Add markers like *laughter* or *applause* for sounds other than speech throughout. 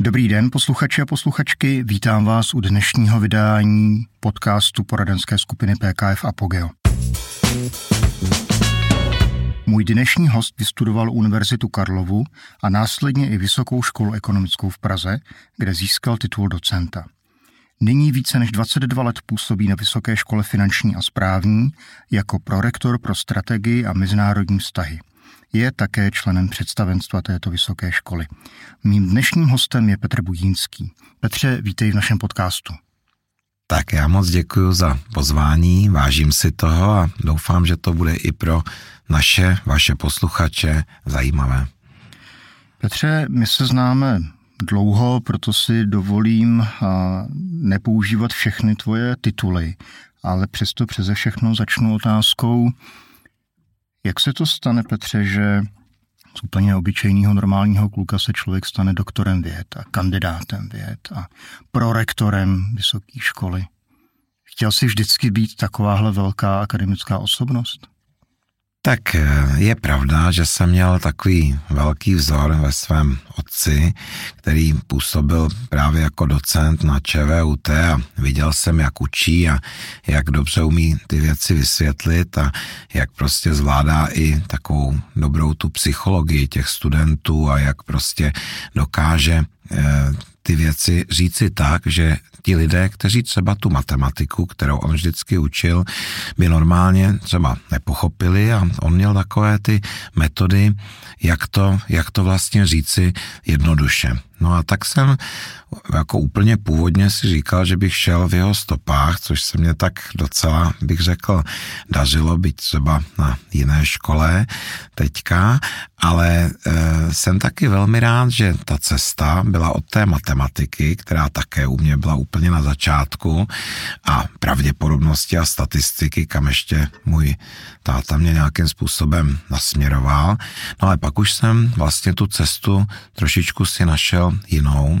Dobrý den, posluchači a posluchačky. Vítám vás u dnešního vydání podcastu poradenské skupiny PKF Apogeo. Můj dnešní host vystudoval Univerzitu Karlovu a následně i Vysokou školu ekonomickou v Praze, kde získal titul docenta. Nyní více než 22 let působí na Vysoké škole finanční a správní jako prorektor pro strategii a mezinárodní vztahy. Je také členem představenstva této vysoké školy. Mým dnešním hostem je Petr Budínský. Petře, vítej v našem podcastu. Tak já moc děkuji za pozvání, vážím si toho a doufám, že to bude i pro naše, vaše posluchače zajímavé. Petře, my se známe dlouho, proto si dovolím nepoužívat všechny tvoje tituly, ale přesto přeze všechno začnu otázkou, jak se to stane, Petře, že z úplně obyčejného normálního kluka se člověk stane doktorem věd a kandidátem věd a prorektorem vysoké školy. Chtěl jsi vždycky být takováhle velká akademická osobnost? Tak eh, je pravda, že jsem měl takový velký vzor ve svém otci, který působil právě jako docent na ČVUT a viděl jsem, jak učí a jak dobře umí ty věci vysvětlit a jak prostě zvládá i takovou dobrou tu psychologii těch studentů a jak prostě dokáže eh, ty věci říci tak, že ti lidé, kteří třeba tu matematiku, kterou on vždycky učil, by normálně třeba nepochopili a on měl takové ty metody, jak to, jak to vlastně říci jednoduše. No a tak jsem jako úplně původně si říkal, že bych šel v jeho stopách, což se mě tak docela, bych řekl, dařilo, být třeba na jiné škole teďka, ale e, jsem taky velmi rád, že ta cesta byla od té matematiky, která také u mě byla úplně na začátku a pravděpodobnosti a statistiky, kam ještě můj táta mě nějakým způsobem nasměroval. No ale pak už jsem vlastně tu cestu trošičku si našel jinou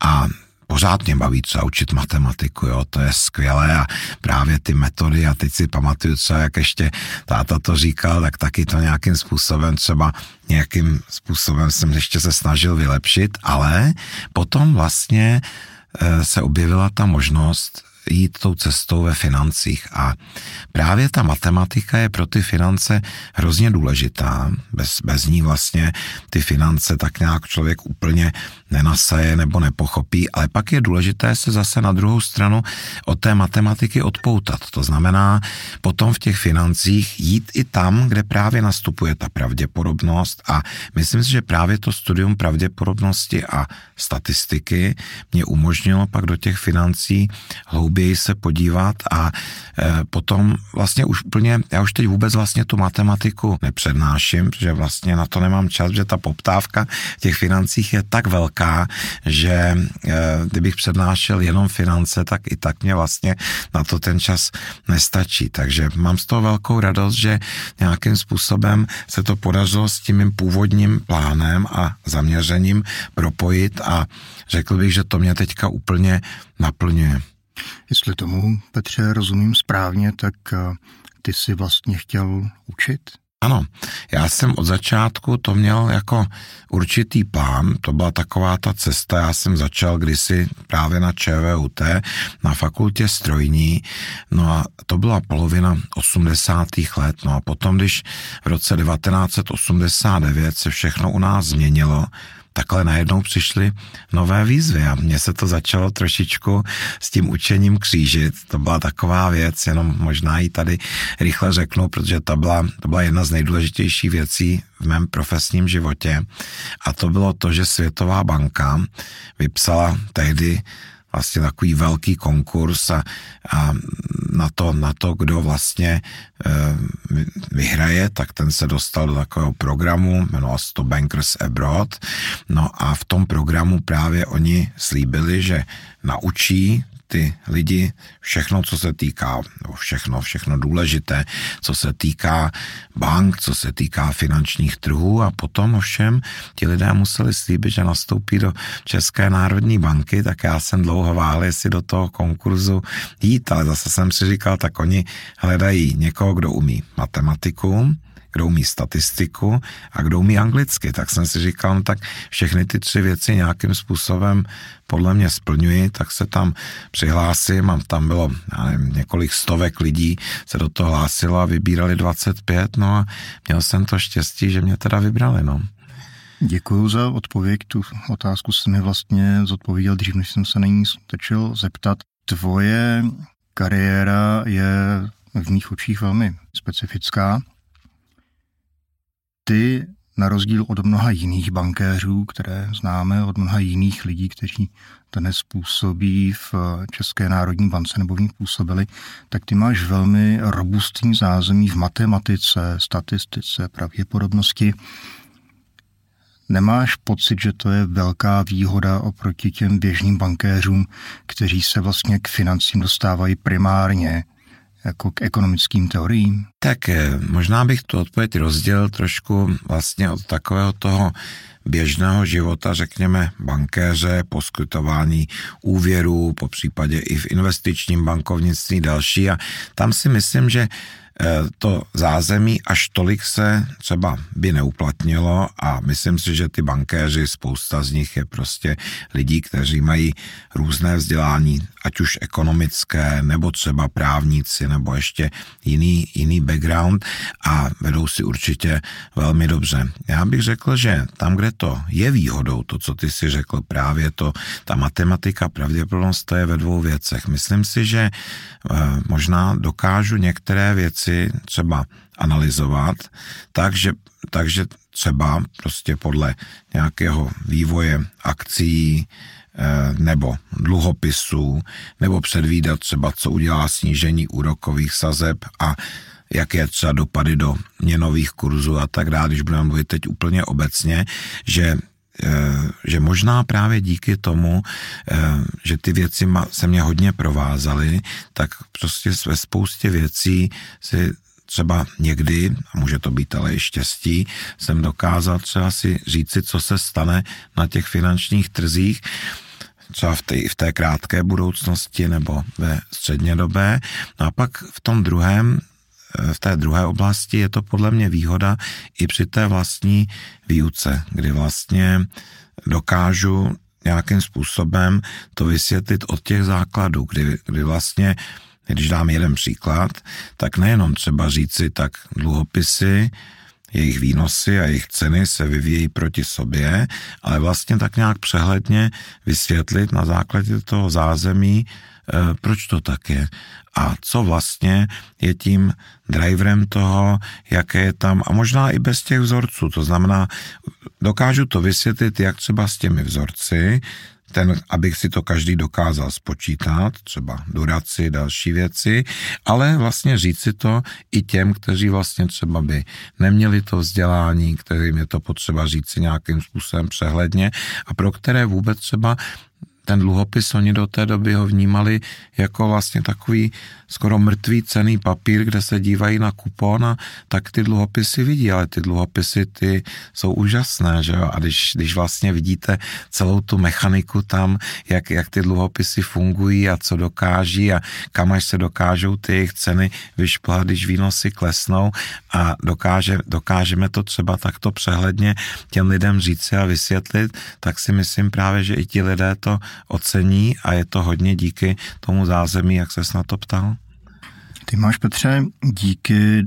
a pořád mě baví třeba učit matematiku, jo, to je skvělé a právě ty metody a teď si pamatuju třeba, jak ještě táta to říkal, tak taky to nějakým způsobem třeba nějakým způsobem jsem ještě se snažil vylepšit, ale potom vlastně eh, se objevila ta možnost jít tou cestou ve financích. A právě ta matematika je pro ty finance hrozně důležitá. Bez, bez ní vlastně ty finance tak nějak člověk úplně nenasaje nebo nepochopí, ale pak je důležité se zase na druhou stranu od té matematiky odpoutat. To znamená potom v těch financích jít i tam, kde právě nastupuje ta pravděpodobnost a myslím si, že právě to studium pravděpodobnosti a statistiky mě umožnilo pak do těch financí hlouběji se podívat a e, potom vlastně už úplně, já už teď vůbec vlastně tu matematiku nepřednáším, protože vlastně na to nemám čas, že ta poptávka v těch financích je tak velká, že eh, kdybych přednášel jenom finance, tak i tak mě vlastně na to ten čas nestačí. Takže mám z toho velkou radost, že nějakým způsobem se to podařilo s tím mým původním plánem a zaměřením propojit a řekl bych, že to mě teďka úplně naplňuje. Jestli tomu, Petře, rozumím správně, tak eh, ty si vlastně chtěl učit? Ano, já jsem od začátku to měl jako určitý plán, to byla taková ta cesta, já jsem začal kdysi právě na ČVUT, na fakultě strojní, no a to byla polovina 80. let, no a potom, když v roce 1989 se všechno u nás změnilo, takhle najednou přišly nové výzvy a mně se to začalo trošičku s tím učením křížit. To byla taková věc, jenom možná ji tady rychle řeknu, protože to byla, to byla jedna z nejdůležitějších věcí v mém profesním životě a to bylo to, že Světová banka vypsala tehdy vlastně takový velký konkurs a, a na, to, na to, kdo vlastně e, vyhraje, tak ten se dostal do takového programu, jmenoval se to Bankers Abroad. No a v tom programu právě oni slíbili, že naučí ty lidi všechno, co se týká, všechno, všechno důležité, co se týká bank, co se týká finančních trhů a potom ovšem ti lidé museli slíbit, že nastoupí do České národní banky, tak já jsem dlouho váhal, jestli do toho konkurzu jít, ale zase jsem si říkal, tak oni hledají někoho, kdo umí matematiku, kdo umí statistiku a kdo umí anglicky. Tak jsem si říkal, no tak všechny ty tři věci nějakým způsobem podle mě splňuji, tak se tam přihlásím a tam bylo já nevím, několik stovek lidí se do toho hlásilo a vybírali 25, no a měl jsem to štěstí, že mě teda vybrali, no. Děkuji za odpověď. Tu otázku jsem mi vlastně zodpověděl dřív, než jsem se na ní stačil zeptat. Tvoje kariéra je v mých očích velmi specifická. Ty, na rozdíl od mnoha jiných bankéřů, které známe, od mnoha jiných lidí, kteří dnes působí v České národní bance nebo v ní působili, tak ty máš velmi robustní zázemí v matematice, statistice, pravděpodobnosti. Nemáš pocit, že to je velká výhoda oproti těm běžným bankéřům, kteří se vlastně k financím dostávají primárně jako k ekonomickým teoriím? Tak eh, možná bych tu odpověď rozdělil trošku vlastně od takového toho běžného života, řekněme, bankéře, poskytování úvěrů, po případě i v investičním bankovnictví další. A tam si myslím, že Eh, to zázemí až tolik se třeba by neuplatnilo a myslím si, že ty bankéři, spousta z nich je prostě lidí, kteří mají různé vzdělání, ať už ekonomické, nebo třeba právníci, nebo ještě jiný, jiný background a vedou si určitě velmi dobře. Já bych řekl, že tam, kde to je výhodou, to, co ty si řekl, právě to, ta matematika, pravděpodobnost, to je ve dvou věcech. Myslím si, že eh, možná dokážu některé věci třeba analyzovat, takže, takže třeba prostě podle nějakého vývoje akcí nebo dluhopisů, nebo předvídat třeba, co udělá snížení úrokových sazeb a jaké třeba dopady do měnových kurzů a tak dále, když budeme mluvit teď úplně obecně, že eh, že možná právě díky tomu, eh, že ty věci se mě hodně provázaly, tak prostě ve spoustě věcí si třeba někdy, a může to být ale i štěstí, jsem dokázal třeba si říci, co se stane na těch finančních trzích, třeba v té, v té krátké budoucnosti nebo ve střednědobé. No a pak v tom druhém, eh, v té druhé oblasti je to podle mě výhoda i při té vlastní výuce, kdy vlastně dokážu nějakým způsobem to vysvětlit od těch základů, kdy, kdy vlastně když dám jeden příklad, tak nejenom třeba říci, tak dluhopisy, jejich výnosy a jejich ceny se vyvíjejí proti sobě, ale vlastně tak nějak přehledně vysvětlit na základě toho zázemí, eh, proč to tak je a co vlastně je tím driverem toho, jaké je tam, a možná i bez těch vzorců, to znamená, dokážu to vysvětlit, jak třeba s těmi vzorci, ten, abych si to každý dokázal spočítat, třeba duraci, další věci, ale vlastně říct si to i těm, kteří vlastně třeba by neměli to vzdělání, kterým je to potřeba říct si nějakým způsobem přehledně a pro které vůbec třeba ten dluhopis, oni do té doby ho vnímali jako vlastně takový skoro mrtvý cený papír, kde se dívají na kupon a tak ty dluhopisy vidí, ale ty dluhopisy ty jsou úžasné, že jo? A když, když vlastně vidíte celou tu mechaniku tam, jak, jak ty dluhopisy fungují a co dokáží a kam až se dokážou ty jejich ceny vyšplhat, když výnosy klesnou a dokáže, dokážeme to třeba takto přehledně těm lidem říci a vysvětlit, tak si myslím právě, že i ti lidé to ocení a je to hodně díky tomu zázemí, jak se na to ptal. Ty máš, Petře, díky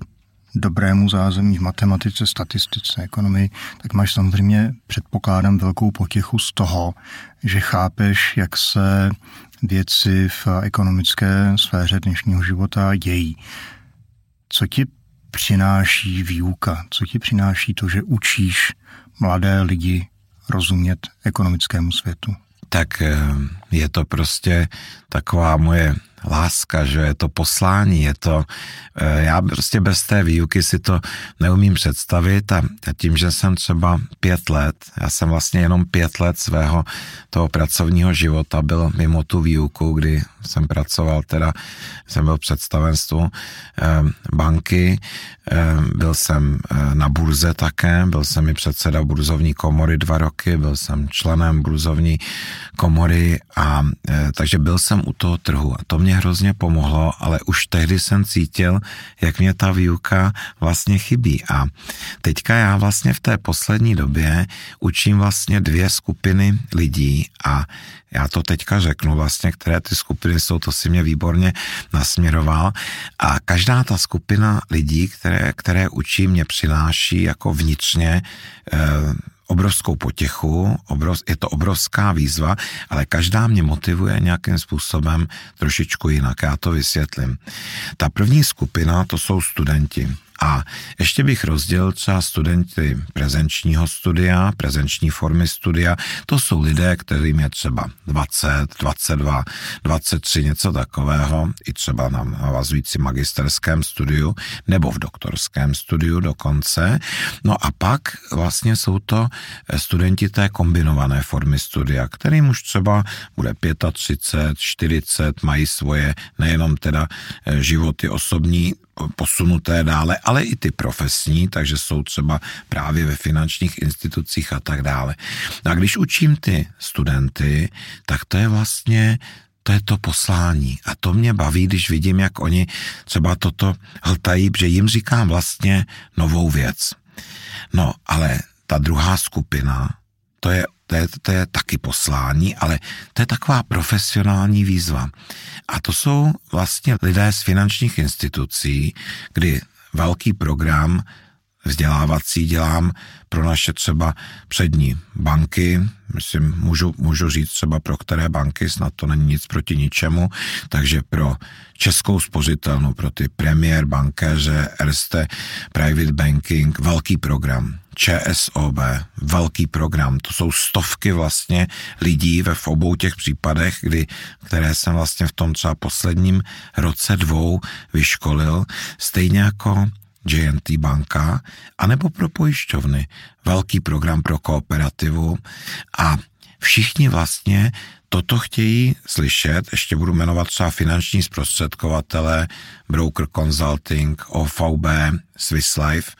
dobrému zázemí v matematice, statistice, ekonomii, tak máš samozřejmě, předpokládám, velkou potěchu z toho, že chápeš, jak se věci v ekonomické sféře dnešního života dějí. Co ti přináší výuka? Co ti přináší to, že učíš mladé lidi rozumět ekonomickému světu? Tak eh, je to prostě taková moje láska, že je to poslání, je to, eh, já prostě bez té výuky si to neumím představit a tím, že jsem třeba pět let, já jsem vlastně jenom pět let svého toho pracovního života byl mimo tu výuku, kdy jsem pracoval teda, jsem byl představenstvu eh, banky, eh, byl jsem na burze také, byl jsem i předseda burzovní komory dva roky, byl jsem členem burzovní komory a takže byl jsem u toho trhu a to mě mě hrozně pomohlo, ale už tehdy jsem cítil, jak mě ta výuka vlastně chybí. A teďka já vlastně v té poslední době učím vlastně dvě skupiny lidí a já to teďka řeknu vlastně, které ty skupiny jsou, to si mě výborně nasměroval. A každá ta skupina lidí, které, které učí, mě přináší jako vnitřně eh, obrovskou potěchu, obrov, je to obrovská výzva, ale každá mě motivuje nějakým způsobem trošičku jinak. Já to vysvětlím. Ta první skupina, to jsou studenti. A ještě bych rozdělil třeba studenty prezenčního studia, prezenční formy studia. To jsou lidé, kterým je třeba 20, 22, 23, něco takového, i třeba na navazující magisterském studiu nebo v doktorském studiu dokonce. No a pak vlastně jsou to studenti té kombinované formy studia, kterým už třeba bude 35, 40, mají svoje nejenom teda eh, životy osobní, posunuté dále, ale i ty profesní, takže jsou třeba právě ve finančních institucích a tak dále. A když učím ty studenty, tak to je vlastně to je to poslání. A to mě baví, když vidím, jak oni třeba toto hltají, že jim říkám vlastně novou věc. No, ale ta druhá skupina, to je to je, to je taky poslání, ale to je taková profesionální výzva. A to jsou vlastně lidé z finančních institucí, kdy velký program vzdělávací dělám pro naše třeba přední banky, myslím, můžu, můžu říct třeba pro které banky, snad to není nic proti ničemu, takže pro Českou spořitelnu, pro ty premiér bankéře, Erste Private Banking, velký program. ČSOB, velký program. To jsou stovky vlastně lidí ve v obou těch případech, kdy, které jsem vlastně v tom třeba posledním roce dvou vyškolil, stejně jako JNT banka, anebo pro pojišťovny. Velký program pro kooperativu. A všichni vlastně toto chtějí slyšet, ještě budu jmenovat třeba finanční zprostředkovatele, Broker Consulting, OVB, Swiss Life,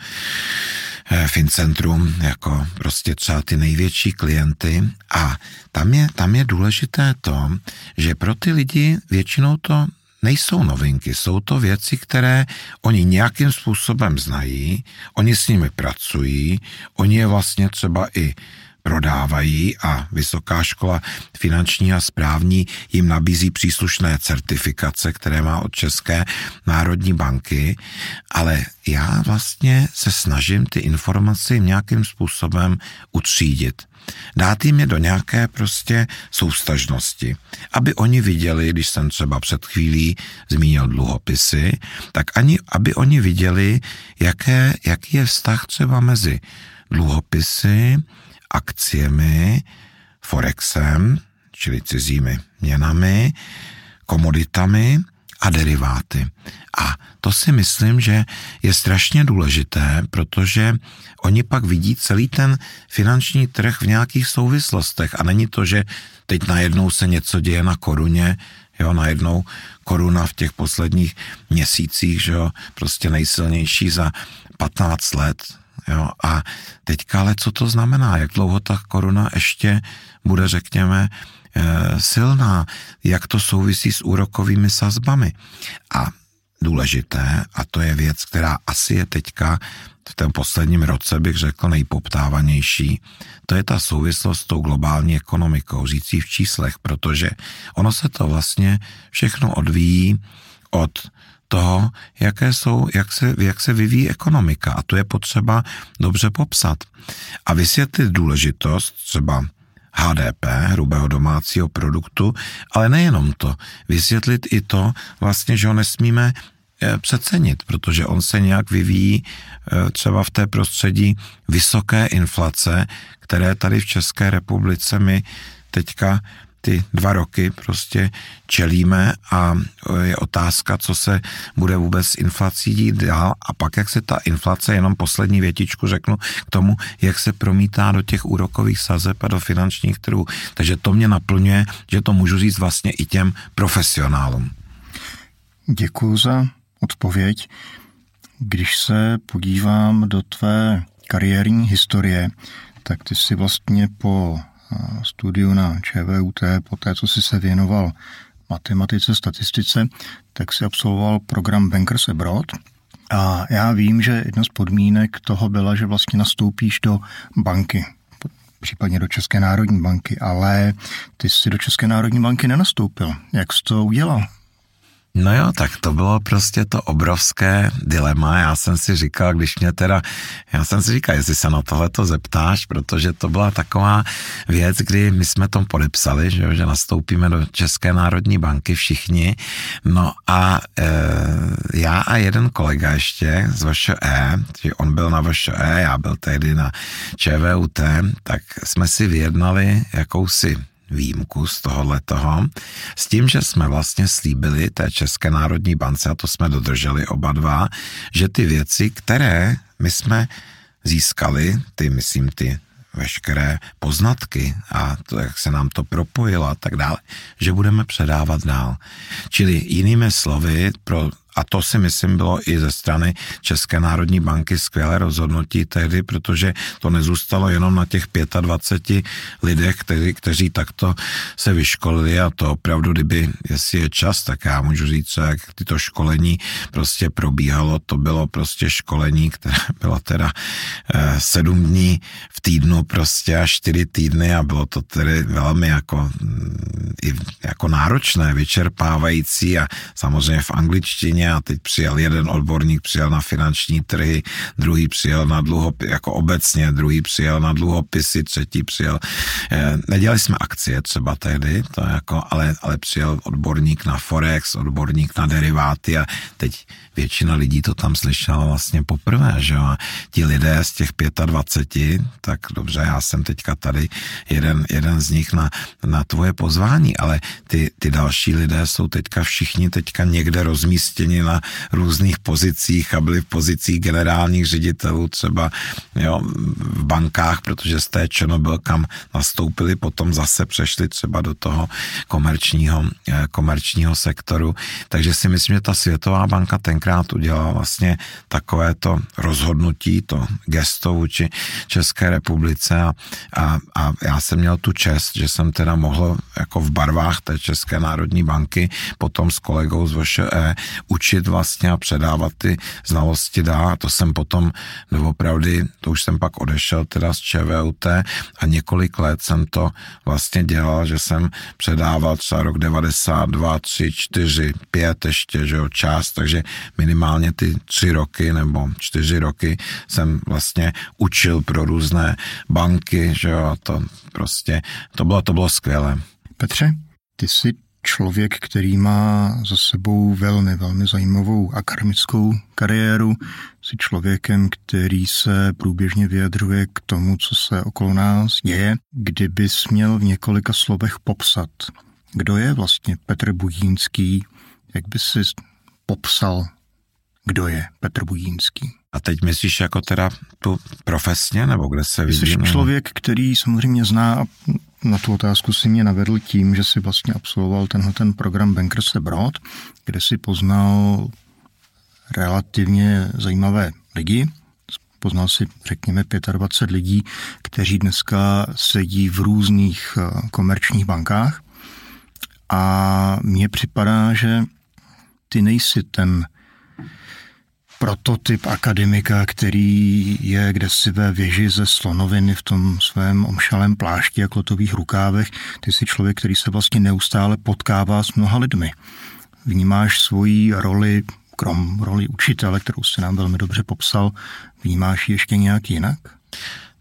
Fincentrum, jako prostě třeba ty největší klienty. A tam je, tam je důležité to, že pro ty lidi většinou to nejsou novinky, jsou to věci, které oni nějakým způsobem znají, oni s nimi pracují, oni je vlastně třeba i prodávají a Vysoká škola finanční a správní jim nabízí příslušné certifikace, které má od České národní banky, ale já vlastně se snažím ty informace nějakým způsobem utřídit. Dát jim je do nějaké prostě soustažnosti, aby oni viděli, když jsem třeba před chvílí zmínil dluhopisy, tak ani, aby oni viděli, jaké, jaký je vztah třeba mezi dluhopisy, akciemi, forexem, čili cizími měnami, komoditami a deriváty. A to si myslím, že je strašně důležité, protože oni pak vidí celý ten finanční trh v nějakých souvislostech a není to, že teď najednou se něco děje na koruně, jo, najednou koruna v těch posledních měsících, že jo, prostě nejsilnější za 15 let, jo, a teďka ale co to znamená, jak dlouho ta koruna ještě bude, řekněme, eh, silná, jak to souvisí s úrokovými sazbami. A důležité, a to je věc, která asi je teďka v tom posledním roce, bych řekl, nejpoptávanější, to je ta souvislost s tou globální ekonomikou, řící v číslech, protože ono se to vlastně všechno odvíjí od toho, jaké jsou, jak se, jak se vyvíjí ekonomika. A to je potřeba dobře popsat. A vysvětlit důležitost třeba HDP, hrubého domácího produktu, ale nejenom to. Vysvětlit i to vlastně, že ho nesmíme eh, přecenit, protože on se nějak vyvíjí eh, třeba v té prostředí vysoké inflace, které tady v České republice my teďka ty dva roky prostě čelíme a je otázka, co se bude vůbec s inflací dít dál a pak, jak se ta inflace, jenom poslední větičku řeknu k tomu, jak se promítá do těch úrokových sazeb a do finančních trhů. Takže to mě naplňuje, že to můžu říct vlastně i těm profesionálům. Děkuji za odpověď. Když se podívám do tvé kariérní historie, tak ty si vlastně po studiu na ČVUT, po té, co si se věnoval matematice, statistice, tak si absolvoval program Bankers Abroad. A já vím, že jedna z podmínek toho byla, že vlastně nastoupíš do banky, případně do České národní banky, ale ty jsi do České národní banky nenastoupil. Jak jsi to udělal? No jo, tak to bylo prostě to obrovské dilema. Já jsem si říkal, když mě teda, já jsem si říkal, jestli se na tohle to zeptáš, protože to byla taková věc, kdy my jsme tom podepsali, že, že nastoupíme do České národní banky všichni. No a e, já a jeden kolega ještě z VŠE, že on byl na VŠE, já byl tehdy na ČVUT, tak jsme si vyjednali jakousi výjimku z tohohle toho, s tím, že jsme vlastně slíbili té České národní bance, a to jsme dodrželi oba dva, že ty věci, které my jsme získali, ty, myslím, ty veškeré poznatky a to, jak se nám to propojilo a tak dále, že budeme předávat dál. Čili jinými slovy, pro a to si myslím bylo i ze strany České národní banky skvělé rozhodnutí tehdy, protože to nezůstalo jenom na těch 25 lidech, kteří, kteří takto se vyškolili. A to opravdu, kdyby, jestli je čas, tak já můžu říct, jak tyto školení prostě probíhalo, to bylo prostě školení, které *laughs* bylo teda eh, sedm dní v týdnu prostě a čtyři týdny a bylo to tedy velmi jako, mm, jako náročné, vyčerpávající a samozřejmě v angličtině země a teď přijel jeden odborník, přijel na finanční trhy, druhý přijel na dluhopis, jako obecně, druhý přijel na dluhopisy, třetí přijel, eh, nedělali jsme akcie třeba tehdy, to jako, ale, ale přijel odborník na Forex, odborník na deriváty a teď většina lidí to tam slyšela vlastně poprvé, že jo, ti lidé z těch 25, tak dobře, já jsem teďka tady jeden, jeden z nich na, na tvoje pozvání, ale ty, ty další lidé jsou teďka všichni teďka někde rozmístěni na různých pozicích a byli v pozicích generálních ředitelů třeba jo, v bankách, protože z té byl kam nastoupili, potom zase přešli třeba do toho komerčního, eh, komerčního sektoru. Takže si myslím, že ta Světová banka tenkrát tenkrát udělal vlastně takovéto rozhodnutí, to gesto vůči České republice a, a, a já jsem měl tu čest, že jsem teda mohl jako v barvách té České národní banky potom s kolegou z VŠE učit vlastně a předávat ty znalosti dál. A to jsem potom doopravdy, to už jsem pak odešel teda z ČVUT a několik let jsem to vlastně dělal, že jsem předával třeba rok 92, 3, 4, 5 ještě, že jo, část, takže minimálně ty tři roky nebo čtyři roky jsem vlastně učil pro různé banky, že jo, to prostě, to bylo, to bylo skvělé. Petře, ty jsi člověk, který má za sebou velmi, velmi zajímavou akademickou kariéru. Jsi člověkem, který se průběžně vyjadřuje k tomu, co se okolo nás děje. Kdybys měl v několika slovech popsat, kdo je vlastně Petr Budínský, jak by si popsal kdo je Petr Budínský. A teď myslíš jako teda tu profesně, nebo kde se vidí? Jsi člověk, který samozřejmě zná a na tu otázku si mě navedl tím, že si vlastně absolvoval tenhle ten program Bankers Abroad, kde si poznal relativně zajímavé lidi. Poznal si, řekněme, 25 lidí, kteří dneska sedí v různých eh, komerčních bankách. A mně připadá, že ty nejsi ten prototyp akademika, který je kdesi ve věži ze slonoviny v tom svém omšalém plášti a klotových rukávech. Ty jsi člověk, který se vlastně neustále potkává s mnoha lidmi. Vnímáš svoji roli, krom roli učitele, kterou jsi nám velmi dobře popsal, vnímáš ji ještě nějak jinak?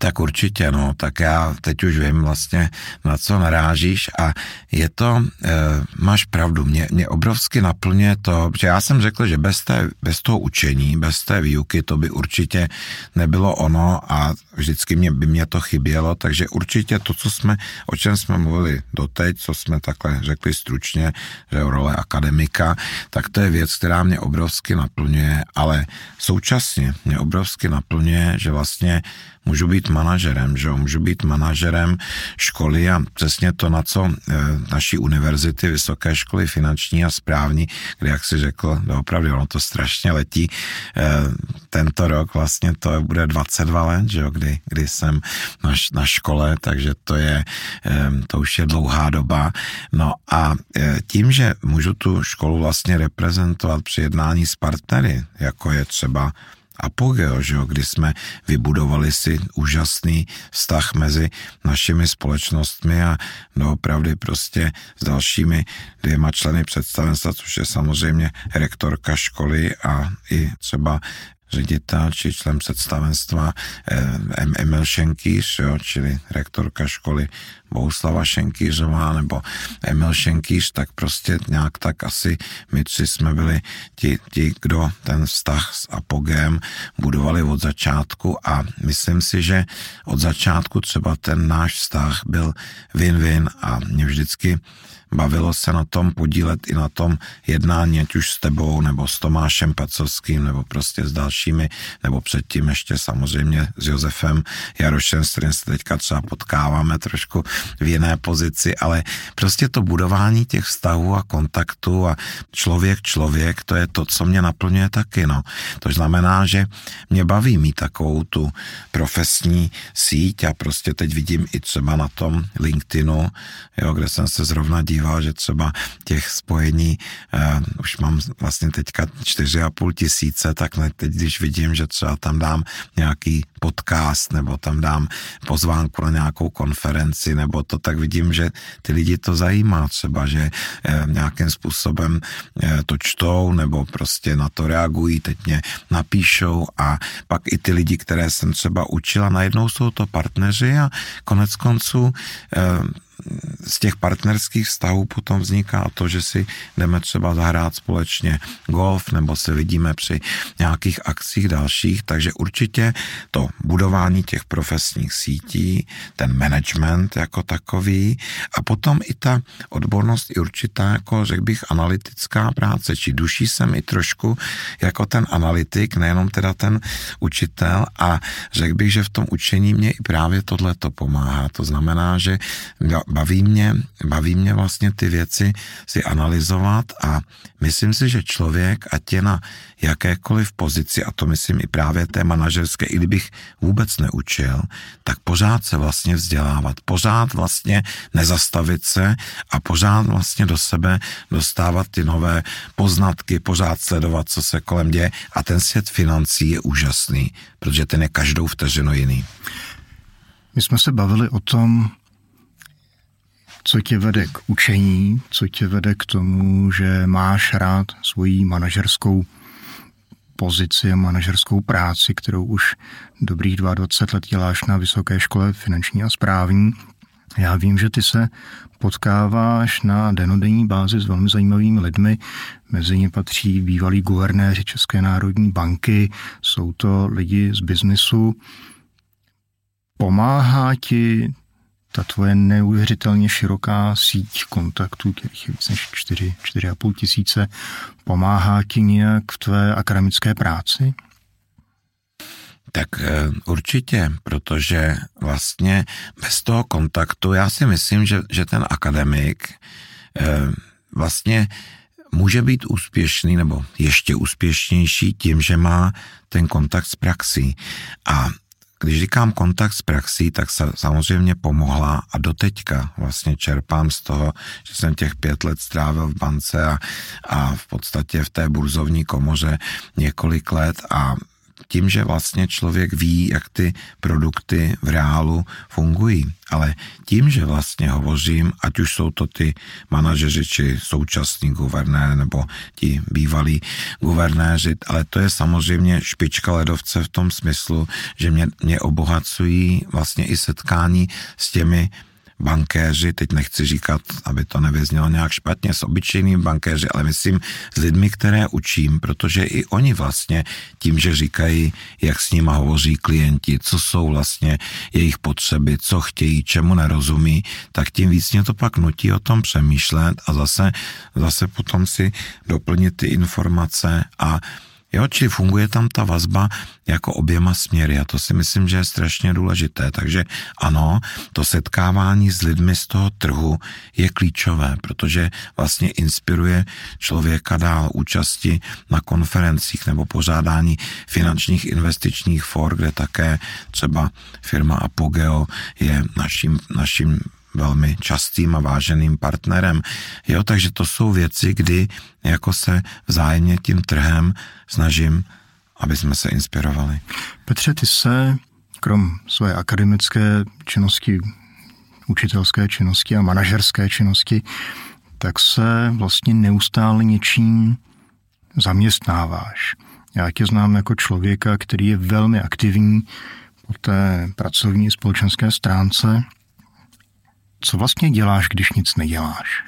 Tak určitě, no, tak já teď už vím vlastně, na co narážíš a je to, e, máš pravdu, mě, mě obrovsky naplňuje to, že já jsem řekl, že bez, té, bez toho učení, bez té výuky to by určitě nebylo ono a vždycky mě, by mě to chybělo, takže určitě to, co jsme, o čem jsme mluvili doteď, co jsme takhle řekli stručně, že role akademika, tak to je věc, která mě obrovsky naplňuje, ale současně mě obrovsky naplňuje, že vlastně můžu být manažerem, že jo? můžu být manažerem školy a přesně to, na co e, naší univerzity, vysoké školy finanční a správní, kde, jak si řekl, opravdu ono to strašně letí, e, tento rok vlastně to bude 22 let, že jo? Kdy, kdy jsem na, na škole, takže to je, e, to už je dlouhá doba. No a tím, že můžu tu školu vlastně reprezentovat při jednání s partnery, jako je třeba apogeo, že jo, kdy jsme vybudovali si úžasný vztah mezi našimi společnostmi a doopravdy prostě s dalšími dvěma členy představenstva, což je samozřejmě rektorka školy a i třeba ředitel či člen představenstva eh, Emil Šenkýř, jo, čili rektorka školy Bouslava Šenkýřová nebo Emil Šenkýř, tak prostě nějak tak asi my tři jsme byli ti, ti kdo ten vztah s Apogem budovali od začátku. A myslím si, že od začátku třeba ten náš vztah byl win-win a mě vždycky bavilo se na tom podílet i na tom jednání, ať už s tebou, nebo s Tomášem Pacovským, nebo prostě s dalšími, nebo předtím ještě samozřejmě s Josefem Jarošem, s kterým se teďka třeba potkáváme trošku v jiné pozici, ale prostě to budování těch vztahů a kontaktů a člověk člověk, to je to, co mě naplňuje taky, no. To znamená, že mě baví mít takovou tu profesní síť a prostě teď vidím i třeba na tom LinkedInu, jo, kde jsem se zrovna díval že třeba těch spojení uh, už mám vlastně teďka 4,5 tisíce, tak ne, teď když vidím, že třeba tam dám nějaký podcast nebo tam dám pozvánku na nějakou konferenci nebo to, tak vidím, že ty lidi to zajímá třeba, že uh, nějakým způsobem uh, to čtou nebo prostě na to reagují, teď mě napíšou a pak i ty lidi, které jsem třeba učila, najednou jsou to partneři a konec konců z těch partnerských vztahů potom vzniká to, že si jdeme třeba zahrát společně golf nebo se vidíme při nějakých akcích dalších, takže určitě to budování těch profesních sítí, ten management jako takový a potom i ta odbornost i určitá, jako řekl bych, analytická práce, či duší jsem i trošku jako ten analytik, nejenom teda ten učitel a řekl bych, že v tom učení mě i právě tohle to pomáhá. To znamená, že baví mě, baví mě vlastně ty věci si analyzovat a myslím si, že člověk, ať je na jakékoliv pozici, a to myslím i právě té manažerské, i kdybych vůbec neučil, tak pořád se vlastně vzdělávat, pořád vlastně nezastavit se a pořád vlastně do sebe dostávat ty nové poznatky, pořád sledovat, co se kolem děje a ten svět financí je úžasný, protože ten je každou vteřinu jiný. My jsme se bavili o tom, co tě vede k učení, co tě vede k tomu, že máš rád svoji manažerskou pozici a manažerskou práci, kterou už dobrých 22 let děláš na Vysoké škole finanční a správní. Já vím, že ty se potkáváš na denodenní bázi s velmi zajímavými lidmi. Mezi ně patří bývalí guvernéři České národní banky, jsou to lidi z biznisu. Pomáhá ti ta tvoje neuvěřitelně široká síť kontaktů, kterých je víc než 4, 4,5 tisíce, pomáhá ti nějak v tvé akademické práci? Tak eh, určitě, protože vlastně bez toho kontaktu, já si myslím, že, že ten akademik eh, vlastně může být úspěšný nebo ještě úspěšnější tím, že má ten kontakt s praxí. A když říkám kontakt s praxí, tak se samozřejmě pomohla a doteďka vlastně čerpám z toho, že jsem těch pět let strávil v bance a, a v podstatě v té burzovní komoře několik let a tím, že vlastně člověk ví, jak ty produkty v reálu fungují. Ale tím, že vlastně hovořím, ať už jsou to ty manažeři, či současní guvernér, nebo ti bývalí guvernéři, ale to je samozřejmě špička ledovce v tom smyslu, že mě, mě obohacují vlastně i setkání s těmi bankéři, teď nechci říkat, aby to nevyznělo nějak špatně, s obyčejnými bankéři, ale myslím s lidmi, které učím, protože i oni vlastně tím, že říkají, jak s nima hovoří klienti, co jsou vlastně jejich potřeby, co chtějí, čemu nerozumí, tak tím víc mě to pak nutí o tom přemýšlet a zase, zase potom si doplnit ty informace a Jo, či funguje tam ta vazba jako oběma směry a to si myslím, že je strašně důležité. Takže ano, to setkávání s lidmi z toho trhu je klíčové, protože vlastně inspiruje člověka dál účasti na konferencích nebo pořádání finančních investičních for, kde také třeba firma Apogeo je naším, naším velmi častým a váženým partnerem. Jo, takže to jsou věci, kdy jako se vzájemně tím trhem snažím, aby jsme se inspirovali. Petře, ty se krom své akademické činnosti, učitelské činnosti a manažerské činnosti, tak se vlastně neustále něčím zaměstnáváš. Já tě znám jako člověka, který je velmi aktivní po té pracovní společenské stránce co vlastně děláš, když nic neděláš?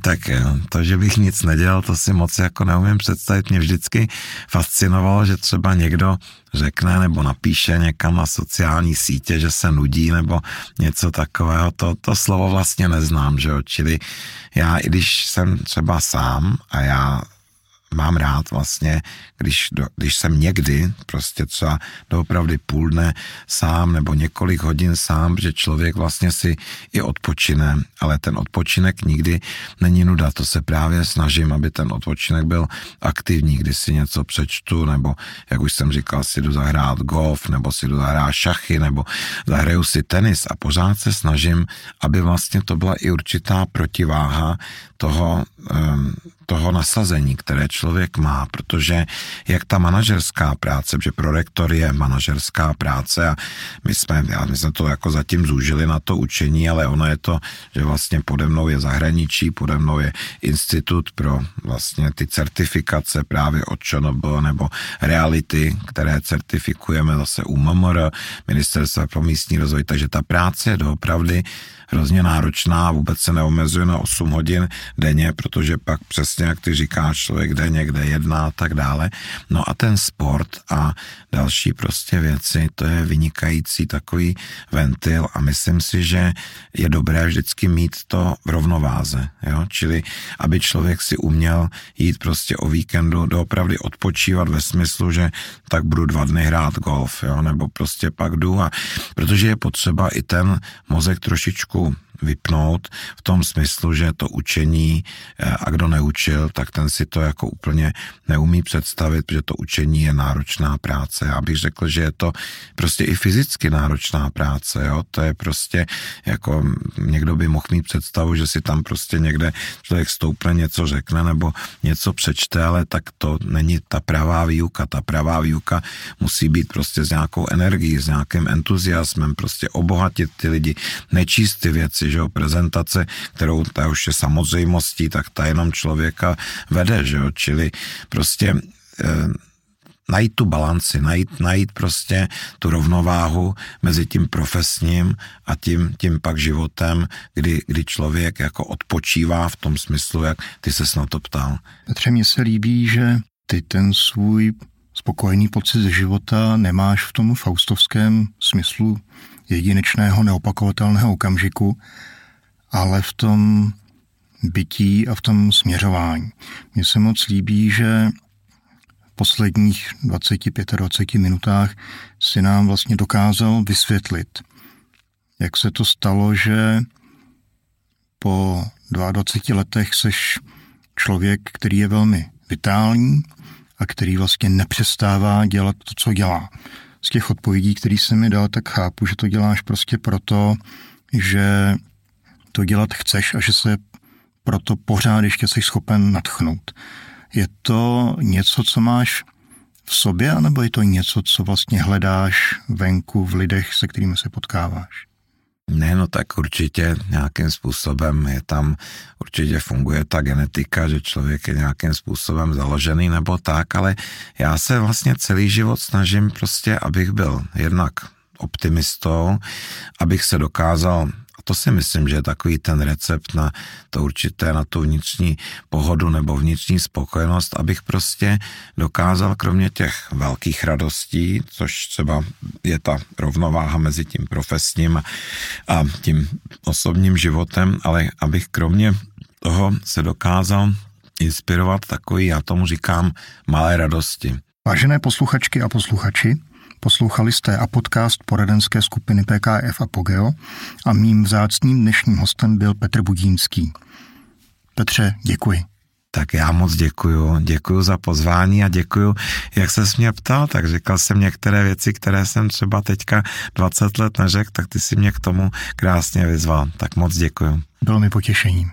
Tak eh, to, že bych nic nedělal, to si moc jako neumím představit. Mě vždycky fascinovalo, že třeba někdo řekne nebo napíše někam na sociální sítě, že se nudí nebo něco takového. To, to slovo vlastně neznám, že jo? Čili já, i když jsem třeba sám a já mám rád vlastně, když, do, když jsem někdy prostě třeba doopravdy půl dne sám nebo několik hodin sám, že člověk vlastně si i odpočine, ale ten odpočinek nikdy není nuda. To se právě snažím, aby ten odpočinek byl aktivní, když si něco přečtu, nebo jak už jsem říkal, si jdu zahrát golf, nebo si jdu zahrát šachy, nebo zahraju si tenis a pořád se snažím, aby vlastně to byla i určitá protiváha toho, toho nasazení, které člověk má, protože jak ta manažerská práce, protože pro rektor je manažerská práce a my jsme, já, my jsme to jako zatím zúžili na to učení, ale ono je to, že vlastně pode mnou je zahraničí, pode mnou je institut pro vlastně ty certifikace právě od ČNB nebo reality, které certifikujeme zase u MMR, Ministerstva pro místní rozvoj, takže ta práce je doopravdy hrozně náročná, vůbec se neomezuje na 8 hodin denně, protože pak přesně, jak ty říkáš, člověk jde někde jedná a tak dále. No a ten sport a další prostě věci, to je vynikající takový ventil a myslím si, že je dobré vždycky mít to v rovnováze, jo? čili aby člověk si uměl jít prostě o víkendu doopravdy odpočívat ve smyslu, že tak budu dva dny hrát golf, jo? nebo prostě pak jdu a protože je potřeba i ten mozek trošičku vypnout v tom smyslu, že to učení eh, a kdo neučil, tak ten si to jako úplně neumí představit, protože to učení je náročná práce. Já bych řekl, že je to prostě i fyzicky náročná práce, jo? to je prostě jako někdo by mohl mít představu, že si tam prostě někde člověk stoupne, něco řekne nebo něco přečte, ale tak to není ta pravá výuka. Ta pravá výuka musí být prostě s nějakou energií, s nějakým entuziasmem, prostě obohatit ty lidi, nečíst ty věci, že jo, prezentace, kterou ta už je samozřejmostí, tak ta jenom člověka vede, že jo, čili prostě e, najít tu balanci, najít, najít prostě tu rovnováhu mezi tím profesním a tím, tím pak životem, kdy, kdy člověk jako odpočívá v tom smyslu, jak ty se na to ptal. Petře, mně se líbí, že ty ten svůj spokojený pocit ze života nemáš v tom faustovském smyslu jedinečného, neopakovatelného okamžiku, ale v tom bytí a v tom směřování. Mně se moc líbí, že v posledních 25-20 minutách si nám vlastně dokázal vysvětlit, jak se to stalo, že po 22 letech seš člověk, který je velmi vitální a který vlastně nepřestává dělat to, co dělá. Z těch odpovědí, které jsem mi dal, tak chápu, že to děláš prostě proto, že to dělat chceš a že se proto pořád ještě jsi schopen natchnout. Je to něco, co máš v sobě, anebo je to něco, co vlastně hledáš venku v lidech, se kterými se potkáváš? Ne, no tak určitě nějakým způsobem je tam, určitě funguje ta genetika, že člověk je nějakým způsobem založený nebo tak, ale já se vlastně celý život snažím prostě, abych byl jednak optimistou, abych se dokázal to si myslím, že je takový ten recept na to určité, na tu vnitřní pohodu nebo vnitřní spokojenost, abych prostě dokázal kromě těch velkých radostí, což třeba je ta rovnováha mezi tím profesním a tím osobním životem, ale abych kromě toho se dokázal inspirovat takový, já tomu říkám, malé radosti. Vážené posluchačky a posluchači, poslouchali jste a podcast poradenské skupiny PKF a Pogeo a mým vzácným dnešním hostem byl Petr Budínský. Petře, děkuji. Tak já moc děkuju, děkuju za pozvání a děkuju, jak se mě ptal, tak říkal jsem některé věci, které jsem třeba teďka 20 let neřekl, tak ty si mě k tomu krásně vyzval. Tak moc děkuju. Bylo mi potěšením.